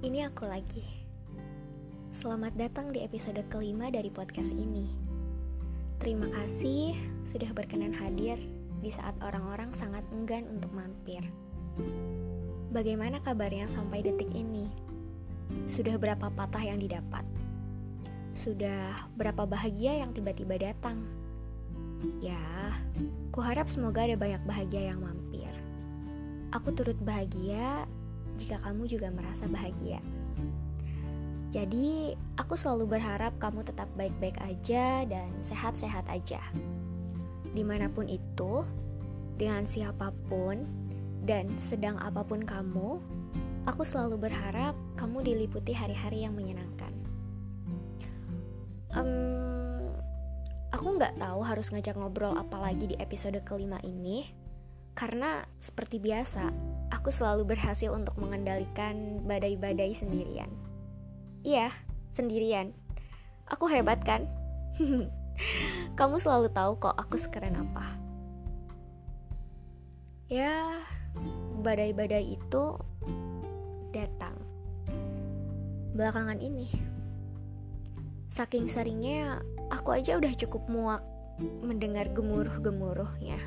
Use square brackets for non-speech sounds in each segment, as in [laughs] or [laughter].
ini aku lagi. Selamat datang di episode kelima dari podcast ini. Terima kasih sudah berkenan hadir di saat orang-orang sangat enggan untuk mampir. Bagaimana kabarnya sampai detik ini? Sudah berapa patah yang didapat? Sudah berapa bahagia yang tiba-tiba datang? Ya, kuharap semoga ada banyak bahagia yang mampir. Aku turut bahagia jika kamu juga merasa bahagia. Jadi, aku selalu berharap kamu tetap baik-baik aja dan sehat-sehat aja. Di mana pun itu, dengan siapa pun, dan sedang apa pun kamu, aku selalu berharap kamu diliputi hari-hari yang menyenangkan. Um, aku nggak tahu harus ngajak ngobrol apa lagi di episode kelima ini, karena seperti biasa, aku selalu berhasil untuk mengendalikan badai-badai sendirian. Iya, sendirian. Aku hebat kan? [laughs] Kamu selalu tahu kok aku sekeren apa. Ya, badai-badai itu datang belakangan ini. Saking seringnya, aku aja udah cukup muak mendengar gemuruh-gemuruhnya.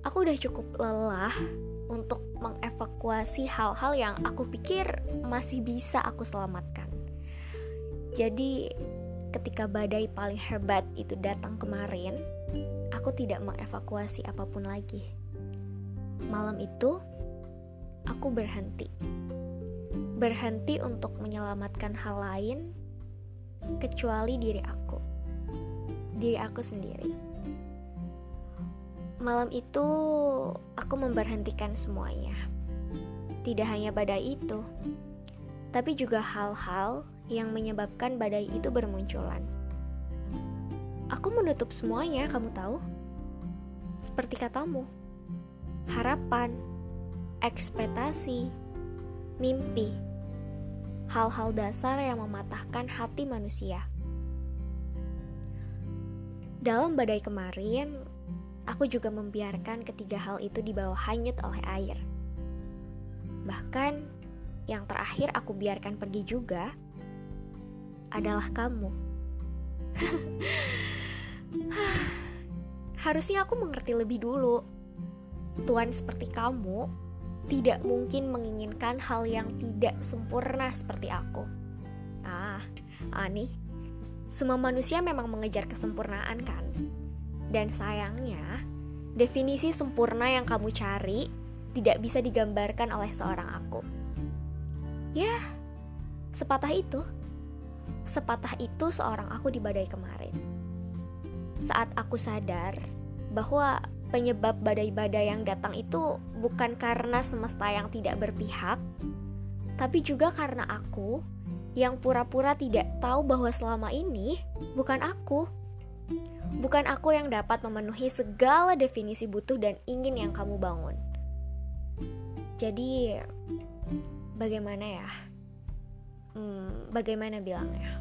Aku udah cukup lelah untuk mengevakuasi hal-hal yang aku pikir masih bisa aku selamatkan. Jadi, ketika badai paling hebat itu datang kemarin, aku tidak mengevakuasi apa pun lagi. Malam itu, aku berhenti. Berhenti untuk menyelamatkan hal lain kecuali diri aku. Diri aku sendiri. Malam itu aku memberhentikan semuanya. Tidak hanya badai itu, tapi juga hal-hal yang menyebabkan badai itu bermunculan. Aku menutup semuanya, kamu tahu? Seperti katamu, harapan, ekspektasi, mimpi, hal-hal dasar yang mematahkan hati manusia. Dalam badai kemarin, aku juga membiarkan ketiga hal itu dibawa hanyut oleh air. Bahkan, yang terakhir aku biarkan pergi juga adalah kamu. [laughs] Harusnya aku mengerti lebih dulu. Tuan seperti kamu tidak mungkin menginginkan hal yang tidak sempurna seperti aku. Ah, Ani, semua manusia memang mengejar kesempurnaan kan? Dan sayangnya, definisi sempurna yang kamu cari tidak bisa digambarkan oleh seorang aku. Ya, sepatah itu. Sepatah itu seorang aku di badai kemarin. Saat aku sadar bahwa penyebab badai-badai yang datang itu bukan karena semesta yang tidak berpihak, tapi juga karena aku yang pura-pura tidak tahu bahwa selama ini bukan aku Bukan aku yang dapat memenuhi segala definisi butuh dan ingin yang kamu bangun. Jadi, bagaimana ya? Hmm, bagaimana bilangnya?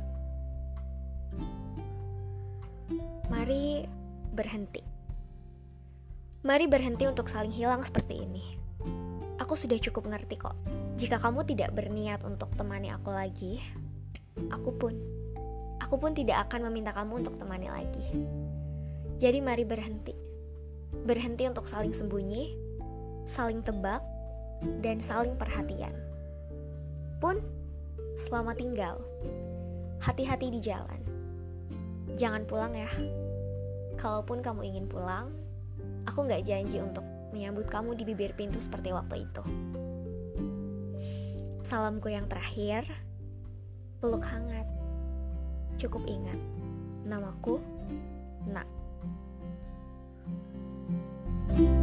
Mari berhenti. Mari berhenti untuk saling hilang seperti ini. Aku sudah cukup ngerti kok. Jika kamu tidak berniat untuk temani aku lagi, aku pun aku pun tidak akan meminta kamu untuk temani lagi. Jadi mari berhenti. Berhenti untuk saling sembunyi, saling tebak, dan saling perhatian. Pun, selamat tinggal. Hati-hati di jalan. Jangan pulang ya. Kalaupun kamu ingin pulang, aku nggak janji untuk menyambut kamu di bibir pintu seperti waktu itu. Salamku yang terakhir, peluk hangat cukup ingat, namaku Nak. thank you